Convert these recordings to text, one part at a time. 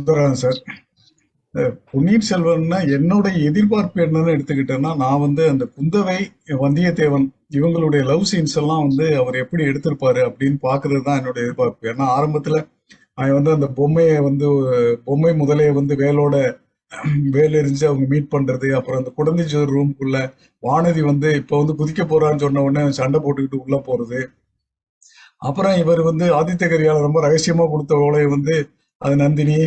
Sundararajan sir. பொன்னியின் செல்வன்னா என்னுடைய எதிர்பார்ப்பு என்னன்னு எடுத்துக்கிட்டேன்னா நான் வந்து அந்த குந்தவை வந்தியத்தேவன் இவங்களுடைய லவ் சீன்ஸ் எல்லாம் வந்து அவர் எப்படி எடுத்திருப்பாரு அப்படின்னு பாக்குறது தான் என்னுடைய எதிர்பார்ப்பு. ஏன்னா ஆரம்பத்துல அவன் வந்து அந்த பொம்மையை வந்து பொம்மை முதலே வந்து வேலோட வேல் எரிஞ்சு அவங்க மீட் பண்றது அப்புறம் அந்த குழந்தைச்சோர் ரூம்குள்ள வானதி வந்து இப்ப வந்து குதிக்க போறான்னு சொன்ன உடனே சண்டை போட்டுக்கிட்டு உள்ள போறது. அப்புறம் இவர் வந்து ஆதித்த கரியால ரொம்ப ரகசியமா கொடுத்த ஓலையை வந்து அது நந்தினி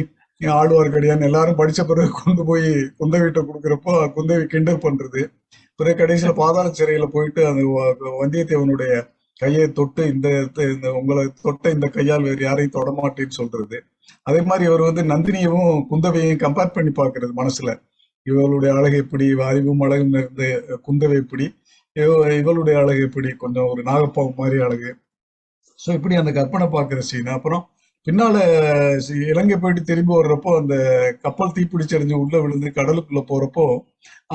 ஆழ்வார்க்கடியான் எல்லாரும் படிச்ச பிறகு கொண்டு போய் குந்தவிட்ட கொடுக்குறப்போ குந்தவி கிண்டல் பண்றது. பிறகு கடைசியில பாதாள சிறையில போயிட்டு அந்த வந்தியத்தேவனுடைய கையை தொட்டு இந்த இந்த உங்களை தொட்ட இந்த கையால் வேறு யாரையும் தொடமாட்டேன்னு சொல்றது. அதே மாதிரி அவர் வந்து நந்தினியவும் குந்தவையும் கம்பேர் பண்ணி பார்க்கிறது மனசுல. இவளுடைய அழகு எப்படி அறிவும் அழகும் நிறைந்த குந்தவை எப்படி இவ- இவளுடைய அழகு எப்படி கொஞ்சம் ஒரு நாகப்பாவு மாதிரி அழகு. ஸோ இப்படி அந்த கற்பனை பார்க்குற சீன் அப்புறம் பின்னால இலங்கை போயிட்டு திரும்பி வர்றப்போ அந்த கப்பல் தீப்பிடிச்செறிஞ்சு உள்ள விழுந்து கடலுக்குள்ள போறப்போ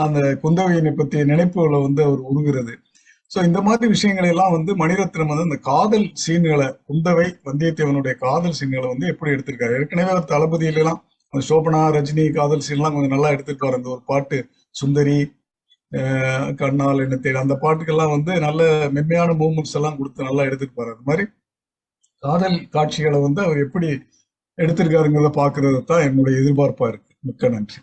அந்த குந்தவையினை பற்றிய நினைப்புகளை வந்து அவர் உருகிறது ஸோ இந்த மாதிரி விஷயங்களை எல்லாம் வந்து மணிரத்னம் வந்து அந்த காதல் சீன்களை குந்தவை வந்தியத்தேவனுடைய காதல் சீன்களை வந்து எப்படி எடுத்திருக்காரு? ஏற்கனவே அவர் தளபதியிலலாம் அந்த சோபனா ரஜினி காதல் சீன்லாம் கொஞ்சம் நல்லா எடுத்திருப்பாரு. அந்த ஒரு பாட்டு சுந்தரி கண்ணால் என்ன தேடி அந்த பாட்டுக்கெல்லாம் வந்து நல்ல மென்மையான மூமெண்ட்ஸ் எல்லாம் கொடுத்து நல்லா எடுத்திருப்பாரு. அது மாதிரி காதல் காட்சிகளை வந்து அவர் எப்படி எடுத்திருக்காருங்கிறத பார்க்கறது தான் என்னுடைய எதிர்பார்ப்பா இருக்கு. மிக்க நன்றி.